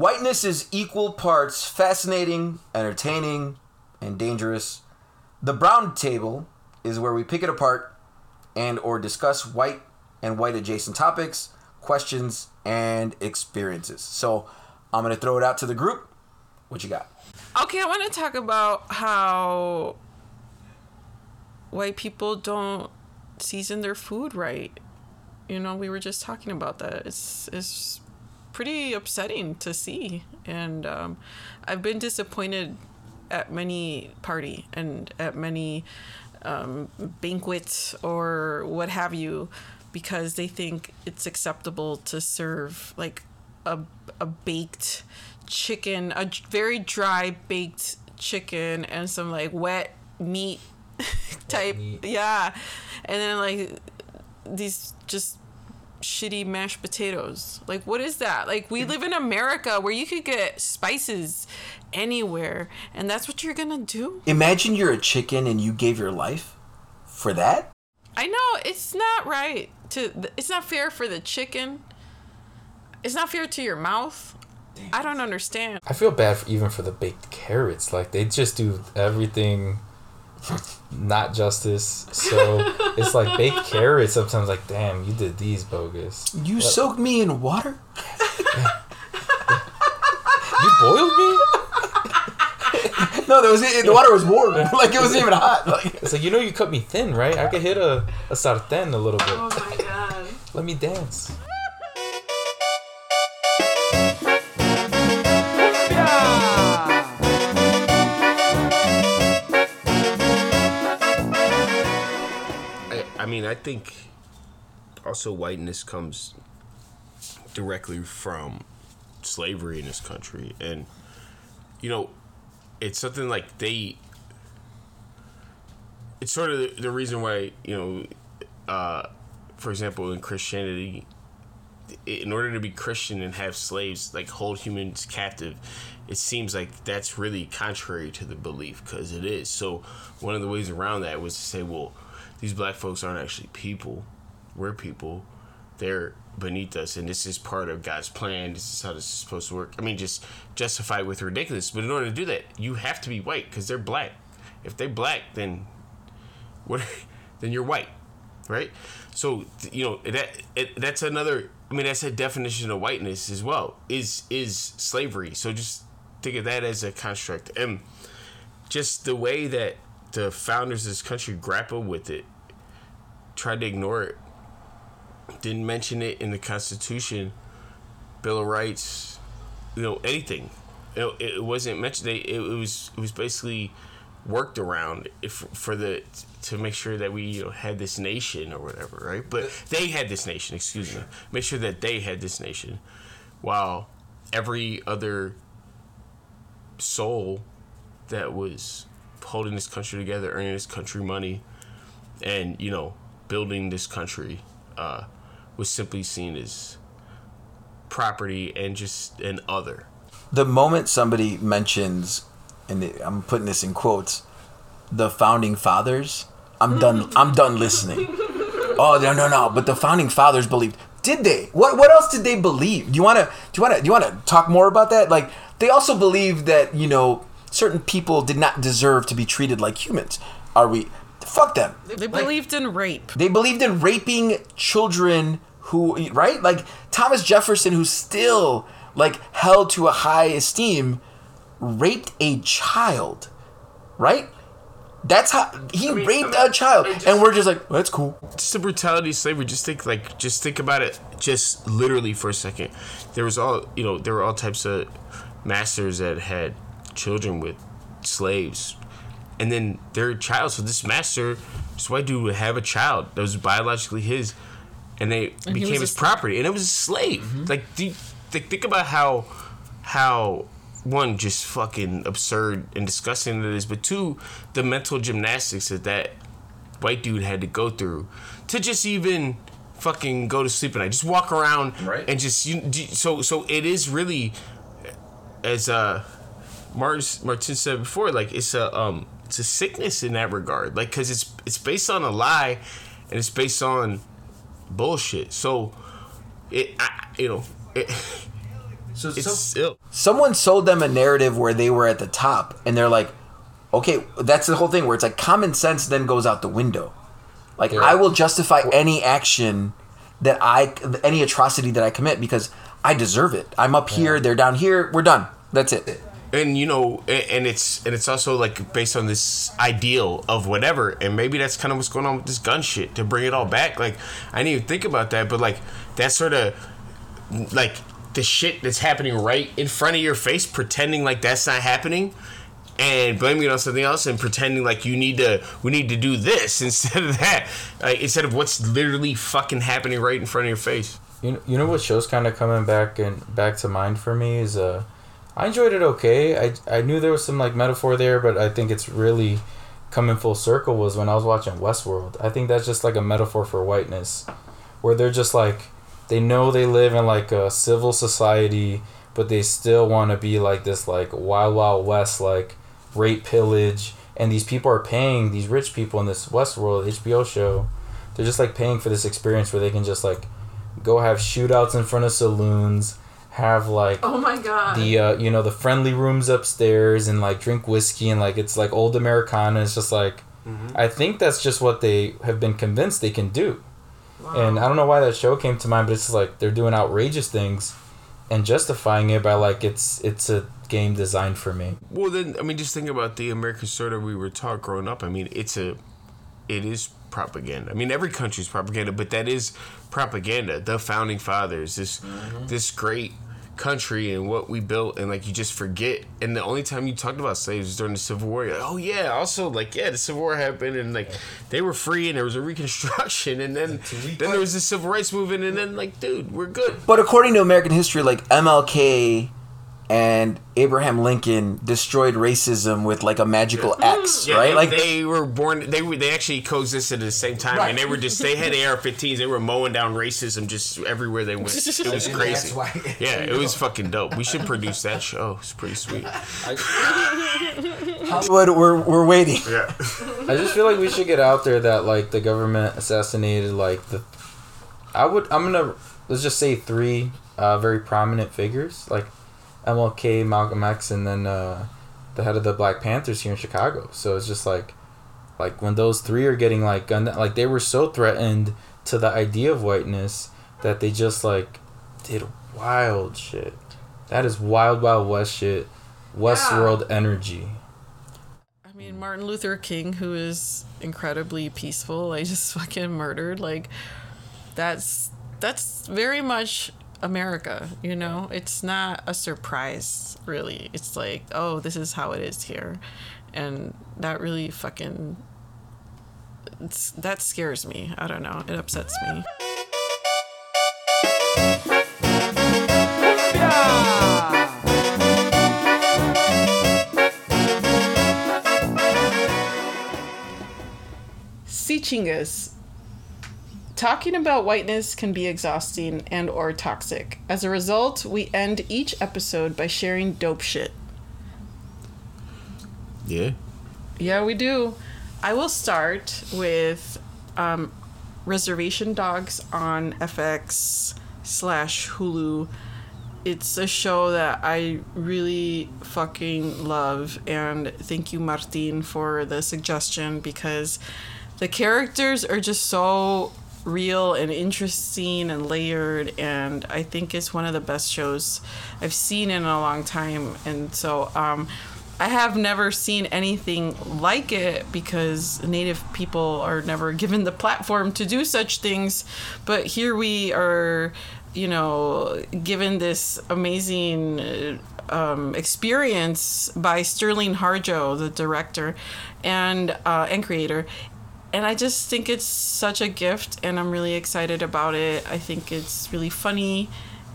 Whiteness is equal parts fascinating, entertaining, and dangerous. The brown table is where we pick it apart and or discuss white and white adjacent topics, questions, and experiences. So I'm gonna throw it out to the group. What you got? Okay, I want to talk about how white people don't season their food right. You know, we were just talking about that. It's it's pretty upsetting to see, and um, I've been disappointed at many party and at many um, banquets or what have you, because they think it's acceptable to serve like a a baked chicken, a very dry baked chicken, and some like wet meat type, yeah, and then like these just shitty mashed potatoes. Like, what is that? Like, we live in America where you could get spices anywhere, and that's what you're gonna do? Imagine you're a chicken and you gave your life for that. I know it's not right to. It's not fair for the chicken. It's not fair to your mouth. I don't understand. I feel bad for, even for the baked carrots. Like they just do everything not justice. So it's like baked carrots. Sometimes like, damn, you did these bogus. You soaked me in water. You boiled me. No, there was the water was warm. like it wasn't even hot. Like It's like you know you cut me thin, right? I could hit a a sartén a little bit. Oh my god. Let me dance. Mean, I think also whiteness comes directly from slavery in this country, and you know, it's something like they. It's sort of the, the reason why you know, uh, for example, in Christianity, in order to be Christian and have slaves, like hold humans captive, it seems like that's really contrary to the belief because it is. So one of the ways around that was to say, well, these black folks aren't actually people. We're people. They're beneath us, and this is part of God's plan. This is how this is supposed to work. I mean, just justify it with ridiculous. But in order to do that, you have to be white because they're black. If they're black, then what? Then you're white, right? So you know that it, that's another. I mean, that's a definition of whiteness as well. Is is slavery? So just think of that as a construct, and just the way that the founders of this country grappled with it, tried to ignore it, didn't mention it in the Constitution, Bill of Rights, you know, anything. You know, it, wasn't mentioned. They, it was it was basically worked around if for the to make sure that we you know had this nation or whatever, right? But they had this nation. Excuse me. Make sure that they had this nation, while every other soul that was holding this country together, earning this country money, and you know building this country uh, was simply seen as property and just an other. the moment somebody mentions, and I'm putting this in quotes, the founding fathers, I'm done. I'm done listening. Oh no no no! But the founding fathers believed. Did they? What what else did they believe? Do you wanna do you wanna do you wanna talk more about that? Like they also believed that you know certain people did not deserve to be treated like humans. Are we? Fuck them. They believed in rape. They believed in raping children who, right? Like Thomas Jefferson, who's still like held to a high esteem, raped a child, right? That's how he mean, raped I mean, a child, it just- and we're just like, well, that's cool. just the brutality of slavery. Just think like just think about it just literally for a second. There was all you know, there were all types of masters that had children with slaves. And then their child, so this master, this white dude would have a child that was biologically his and they And became his property and it was a slave. Like do you think, think about how how one just fucking absurd and disgusting it is, but two, the mental gymnastics that that white dude had to go through to just even fucking go to sleep at night, just walk around Right. and just you. So so it is really as uh Martin Martin said before, like it's a um it's a sickness in that regard, like because it's it's based on a lie and it's based on bullshit. So it I, you know it, So, it's so, ill. someone sold them a narrative where they were at the top and they're like okay that's the whole thing where it's like common sense then goes out the window like Yeah. i will justify any action that i any atrocity that i commit because i deserve it i'm up here they're down here we're done that's it and you know a- and it's and it's also like based on this ideal of whatever. And maybe that's kind of what's going on with this gun shit to bring it all back. Like i didn't even think about that but like that sort of like the shit that's happening right in front of your face pretending like that's not happening and blaming it on something else and pretending like you need to we need to do this instead of that. Like instead of what's literally fucking happening right in front of your face. You know, you know what show's kind of coming back and back to mind for me is uh, I enjoyed it okay. I I knew there was some like metaphor there, but I think it's really coming full circle was when I was watching Westworld. I think that's just like a metaphor for whiteness, where they're just like they know they live in like a civil society, but they still want to be like this like wild wild west like rape pillage, and these people are paying these rich people in this Westworld HBO show. They're just like paying for this experience where they can just like go have shootouts in front of saloons, have like Oh my god. the uh, you know the friendly rooms upstairs and like drink whiskey and like it's like old Americana. It's just like I think that's just what they have been convinced they can do. And I don't know why that show came to mind, but it's just like they're doing outrageous things and justifying it by like it's it's a game designed for me. Well, then I mean, just think about the American story we were taught growing up. I mean, it's a, it is propaganda. I mean, every country's propaganda, but that is propaganda. The founding fathers, this, this great country and what we built, and like you just forget. And the only time you talked about slaves was during the Civil War. You're like, oh yeah, also like yeah, the Civil War happened, and like they were free, and there was a Reconstruction, and then then there was the Civil Rights Movement, and then like, dude, we're good. but according to american history like mlk and abraham lincoln destroyed racism with like a magical x Yeah, right they, like they were born. They were. They actually coexisted at the same time, Right. and they were just. They had AR-15s. They were mowing down racism just everywhere they went. It was crazy. Yeah, it was fucking dope. We should produce that show. It's pretty sweet. Hollywood, we're, we're waiting Yeah. I just feel like we should get out there that like the government assassinated like the. I would. I'm gonna let's just say three uh, very prominent figures like MLK, Malcolm X, and then uh, the head of the Black Panthers here in Chicago. So it's just like, like when those three are getting like gunned, like they were so threatened to the idea of whiteness that they just like did wild shit. That is wild, wild west shit. Westworld energy. I mean, Martin Luther King, who is incredibly peaceful, like just fucking murdered. Like, that's that's very much America. You know, it's not a surprise, really. It's like, oh, this is how it is here, and that really fucking. That scares me. I don't know. It upsets me. Sichingas. Talking about whiteness can be exhausting and or toxic. As a result, we end each episode by sharing dope shit. Yeah. Yeah, we do. I will start with um, Reservation Dogs on FX slash Hulu. It's a show that I really fucking love, and thank you, Martin, for the suggestion because the characters are just so real and interesting and layered, and I think it's one of the best shows I've seen in a long time. And so, um, I have never seen anything like it because Native people are never given the platform to do such things. But here we are, you know, given this amazing um, experience by Sterlin Harjo, the director and uh, and creator. And I just think it's such a gift, and I'm really excited about it. I think it's really funny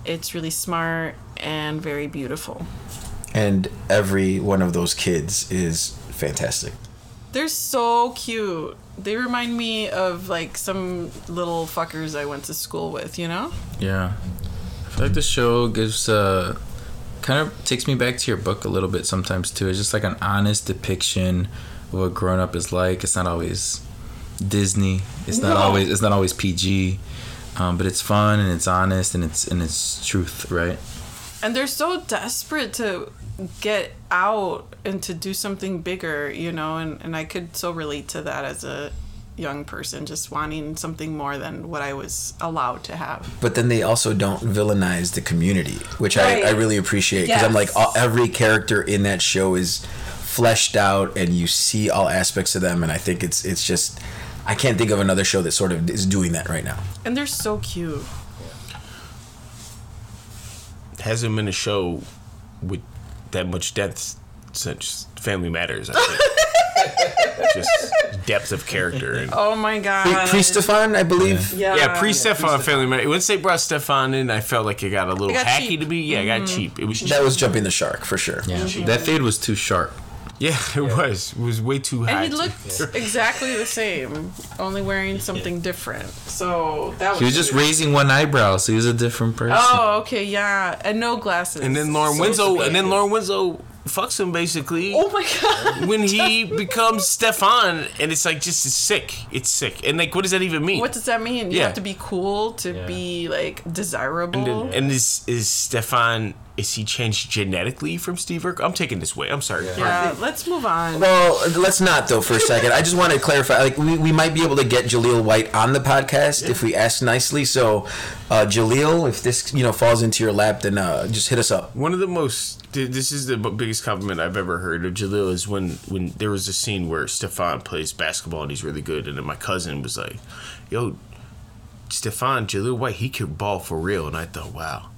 it's really smart and very beautiful. And every one of those kids is fantastic. They're so cute. They remind me of like some little fuckers I went to school with, you know? Yeah. I feel like the show gives uh kind of takes me back to your book a little bit sometimes too. It's just like an honest depiction of what growing up is like. It's not always Disney. It's not No. always it's not always PG. Um, but it's fun and it's honest and it's and it's truth, right? And they're so desperate to get out and to do something bigger, you know, and, and I could so relate to that as a young person, just wanting something more than what I was allowed to have. But then they also don't villainize the community, which I, I really appreciate because I'm like all, every character in that show is fleshed out and you see all aspects of them and I think it's it's just I can't think of another show that sort of is doing that right now. And they're so cute. hasn't been a show with that much depth since Family Matters. I think. Just depth of character and Oh my god. Pre Stefan, I believe. Yeah. yeah, pre Stefan Family Matters. Once they brought Stefan in, I felt like it got a little It got hacky cheap. to me. Yeah, it got mm-hmm. cheap. It was cheap. That was jumping the shark for sure. Yeah. That fade was too sharp. Yeah, it was. It was way too high. And he looked exactly the same, only wearing something different. So that was He was just weird. raising one eyebrow, so he was a different person. Oh, okay, yeah. And no glasses. and then Lauren So Winslow, and then. Lauren Winslow fucks him basically. Oh my god. when he becomes Stefan, and it's like just it's sick. It's sick. And like, what does that even mean? What does that mean? You Yeah. have to be cool to Yeah. be like desirable. and, and is is Stefan? Is he changed genetically from Steve Urkel? I'm taking this way. I'm sorry. yeah, let's move on. Well, let's not though for a second. I just want to clarify. Like we, we might be able to get Jaleel White on the podcast if we ask nicely. So, uh, Jaleel, if this you know falls into your lap, then uh, just hit us up. One of the most this is the biggest compliment I've ever heard of Jaleel is when when there was a scene where Stefan plays basketball and he's really good, and then my cousin was like, "Yo, Stefan Jaleel White, he could ball for real," and I thought, "Wow,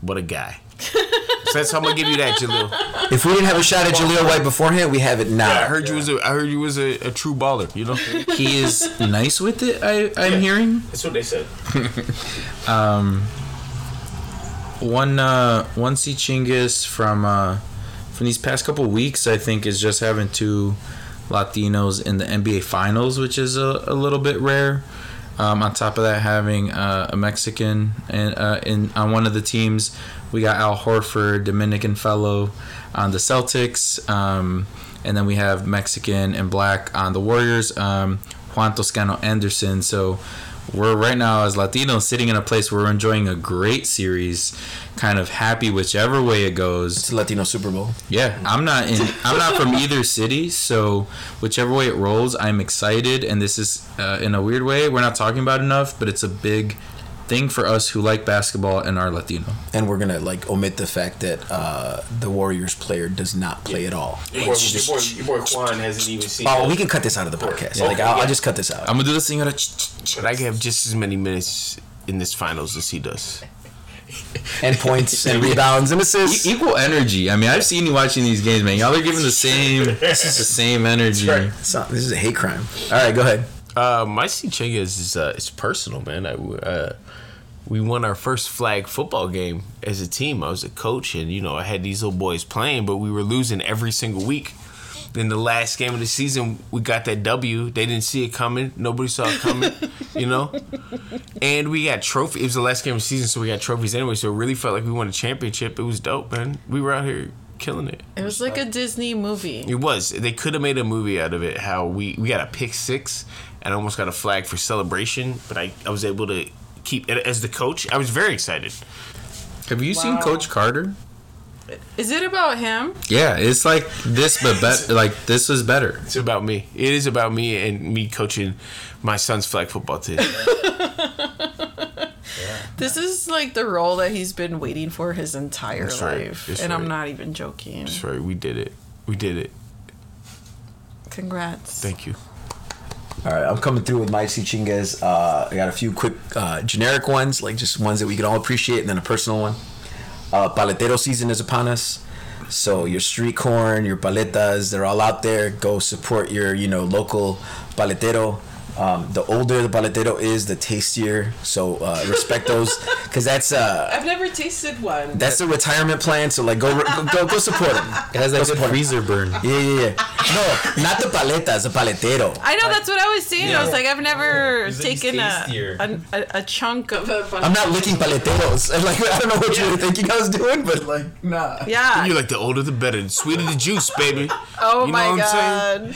what a guy." So that's how I'm gonna give you that, Jaleel. If we didn't have a shot at Jaleel White beforehand, we have it now. I heard you was a I heard you was a, a true baller. You know, He is nice with it. I I'm hearing. that's what they said. One uh one C Chinggis from uh from these past couple weeks I think is just having two Latinos in the NBA finals, which is a, a little bit rare. Um, on top of that, having uh, a Mexican and uh, in on one of the teams, we got Al Horford, Dominican fellow, on the Celtics, um, and then we have Mexican and black on the Warriors, um, Juan Toscano Anderson. So we're right now as Latinos sitting in a place where we're enjoying a great series, kind of happy whichever way it goes. It's a Latino Super Bowl. Yeah, I'm not in. I'm not from either city, so whichever way it rolls, I'm excited. And this is, uh, in a weird way, we're not talking about enough, but it's a big thing for us who like basketball and are Latino. And we're gonna like omit the fact that uh, the Warriors player does not play at all. Your boy, your boy, your boy Juan hasn't even seen. Oh, we can cut this out of the podcast. Yeah. Like I'll, Yeah. I'll just cut this out. I'm gonna do the senora. ch- ch- ch- But I have just as many minutes in this finals as he does. and points and rebounds and assists. E- equal energy. I mean, I've seen you watching these games, man. Y'all are giving the same, This is the same energy. It's not- this is a hate crime. All right, go ahead. Uh, my C Chingas is uh, it's personal, man. I uh, we won our first flag football game as a team. I was a coach, and you know I had these little boys playing, but we were losing every single week. Then the last game of the season, we got that W. They didn't see it coming. Nobody saw it coming, you know. And we got trophy. It was the last game of the season, so we got trophies anyway. So it really felt like we won a championship. It was dope, man. We were out here killing it. It was like a Disney movie. It was. They could have made a movie out of it. How we we got a pick six and almost got a flag for celebration, but I I was able to keep it as the coach. I was very excited. Have you seen Coach Carter? Is it about him? Yeah, it's like this, but better. Like this was better. It's about me. It is about me and me coaching my son's flag football team. This is like the role that he's been waiting for his entire That's life. That's and I'm not even joking. Sorry, we did it. We did it. Congrats. Thank you. All right, I'm coming through with my C Chingas. Uh, I got a few quick uh, generic ones, like just ones that we can all appreciate, and then a personal one. Uh, paletero season is upon us. So your street corn, your paletas, they're all out there. Go support your, you know, local paletero. Um, the older the paletero is, the tastier. So uh, respect those, because that's uh, I've never tasted one. that's the retirement plan. So like, go go go, go support them. It has that good support 'em. freezer burn. Yeah, yeah, yeah. No, not the paletas, the paletero. I know that's what I was saying. I was like, I've never It's taken a, a, a a chunk of a. I'm not licking paleteros. And, Like I don't know what you were thinking I was doing, but like nah. Yeah. You like the older the better. The sweeter the juice, baby. oh you know my what I'm saying? god.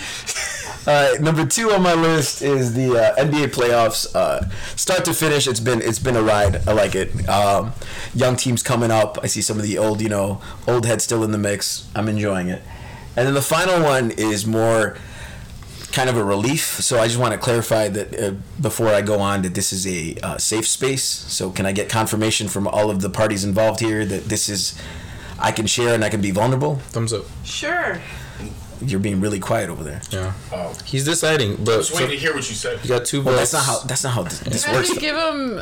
All right, number two on my list is the uh, NBA playoffs. Uh, start to finish, it's been it's been a ride. I like it. Um, young teams coming up. I see some of the old, you know, old heads still in the mix. I'm enjoying it. And then the final one is more kind of a relief. So I just want to clarify that uh, before I go on that this is a uh, safe space. So can I get confirmation from all of the parties involved here that this is I can share and I can be vulnerable? Thumbs up. Sure. You're being really quiet over there. Yeah. Oh. He's deciding, but Just so, waiting to hear what you said. you got two Well, votes. that's not how that's not how this, this You have works. to give him,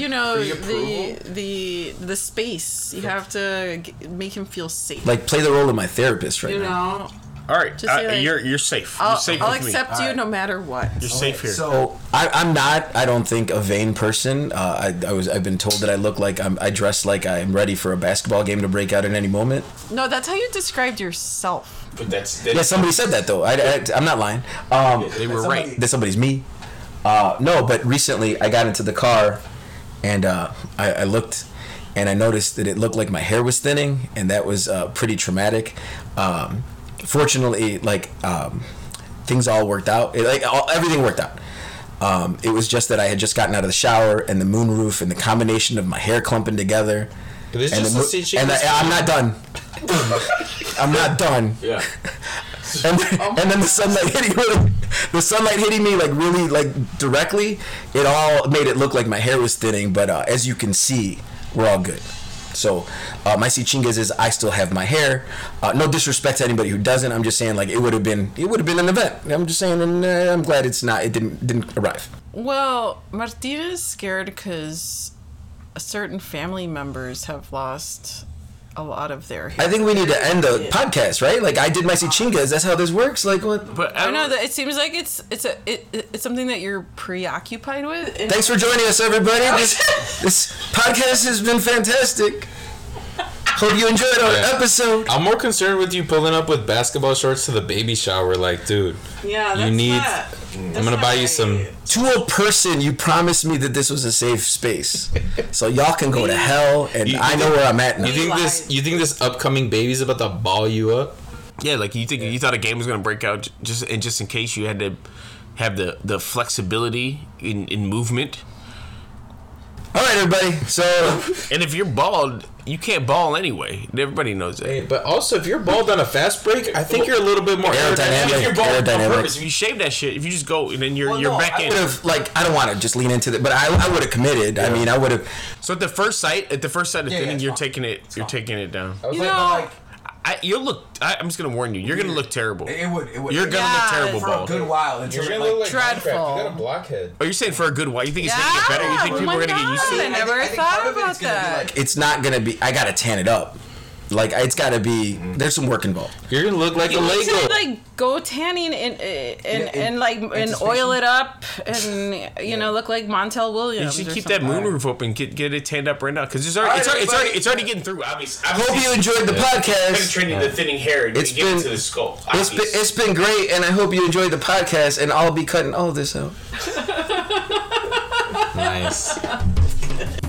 you know, the the the space. You have to make him feel safe. like play the role of my therapist right you now. know, All right, Just uh, say, like, you're you're safe. You're I'll, safe I'll with me. accept you no matter what. You're safe here. So I, I'm not. I don't think a vain person. Uh, I, I was. I've been told that I look like I'm. I dress like I'm ready for a basketball game to break out at any moment. No, that's how you described yourself. but that's, that's Yeah, somebody said that though. I, I, am not lying. Um, They were somebody- right. That somebody's me. Uh, no, but recently I got into the car, and uh, I, I looked, and I noticed that it looked like my hair was thinning, and that was uh, pretty traumatic. Um, fortunately, like um, things all worked out. It, like all, everything worked out. Um, it was just that I had just gotten out of the shower, and the moonroof, and the combination of my hair clumping together. And just the mo- and I, I'm not done. I'm not done yeah. and, and then the sunlight hitting really, the sunlight hitting me like really like directly it all made it look like my hair was thinning but uh, as you can see we're all good so uh, my see chingas is I still have my hair. Uh, no disrespect to anybody who doesn't. I'm just saying like it would have been it would have been an event. I'm just saying and uh, I'm glad it's not. It didn't didn't arrive. Well, Martina is scared because certain family members have lost a lot of their hair. I think we need to end the podcast right. Like I did my see chingas. That's how this works. Like what? But I know that it seems like it's it's a it, it's something that you're preoccupied with. Thanks for joining us, everybody. This this podcast has been fantastic. Hope you enjoyed our Yeah. episode. I'm more concerned with you pulling up with basketball shorts to the baby shower. Like, dude, Yeah, You need- not- mm. I'm gonna buy you right. some. To a person, you promised me that this was a safe space, so y'all can go to hell, and You- I know where I'm at now. You think this? You think this upcoming baby's about to ball you up? Yeah, like you think you thought a game was gonna break out just and just in case you had to have the the flexibility in, in movement. All right, everybody. So And if you're bald, you can't ball anyway. Everybody knows that. But also, if you're bald on a fast break, I think you're a little bit more Aerodynamic. If you're bald on Aerodynamic. purpose, if you shave that shit, if you just go and then you're you're back I in. have like I don't want to just lean into it, but I, I would have committed. I mean, I would have. So at the first sight, at the first sight of Yeah, yeah, thinning, it's you're fine. taking it. You're taking it down. You know, I, you'll look. I, I'm just gonna warn you. You're gonna look terrible. would. It would. You're gonna Yeah, look terrible, for for a bald. good while until it, gonna like, Dreadful. Minecraft. You got a blockhead. Oh, are you saying for a good while? You think it's yeah. gonna get better? You think oh people my are gonna get used to God, it? I never I think thought part of it about is gonna be that. like it's not gonna be. I gotta tan it up. Like it's gotta be. There's some work involved. You're gonna look like a You need Lego. to like go tanning and and and, Yeah, in- like and oil it up and you know look like Montel Williams. You should or keep that something. moonroof open. Get get it tanned up right now because it's already, it's, already, right, it's already it's already getting through. Obviously, I hope you enjoyed the podcast. penetrating the thinning hair and It's getting been- to the skull. It's been, it's been great, and I hope you enjoyed the podcast. And I'll be cutting all this out. nice.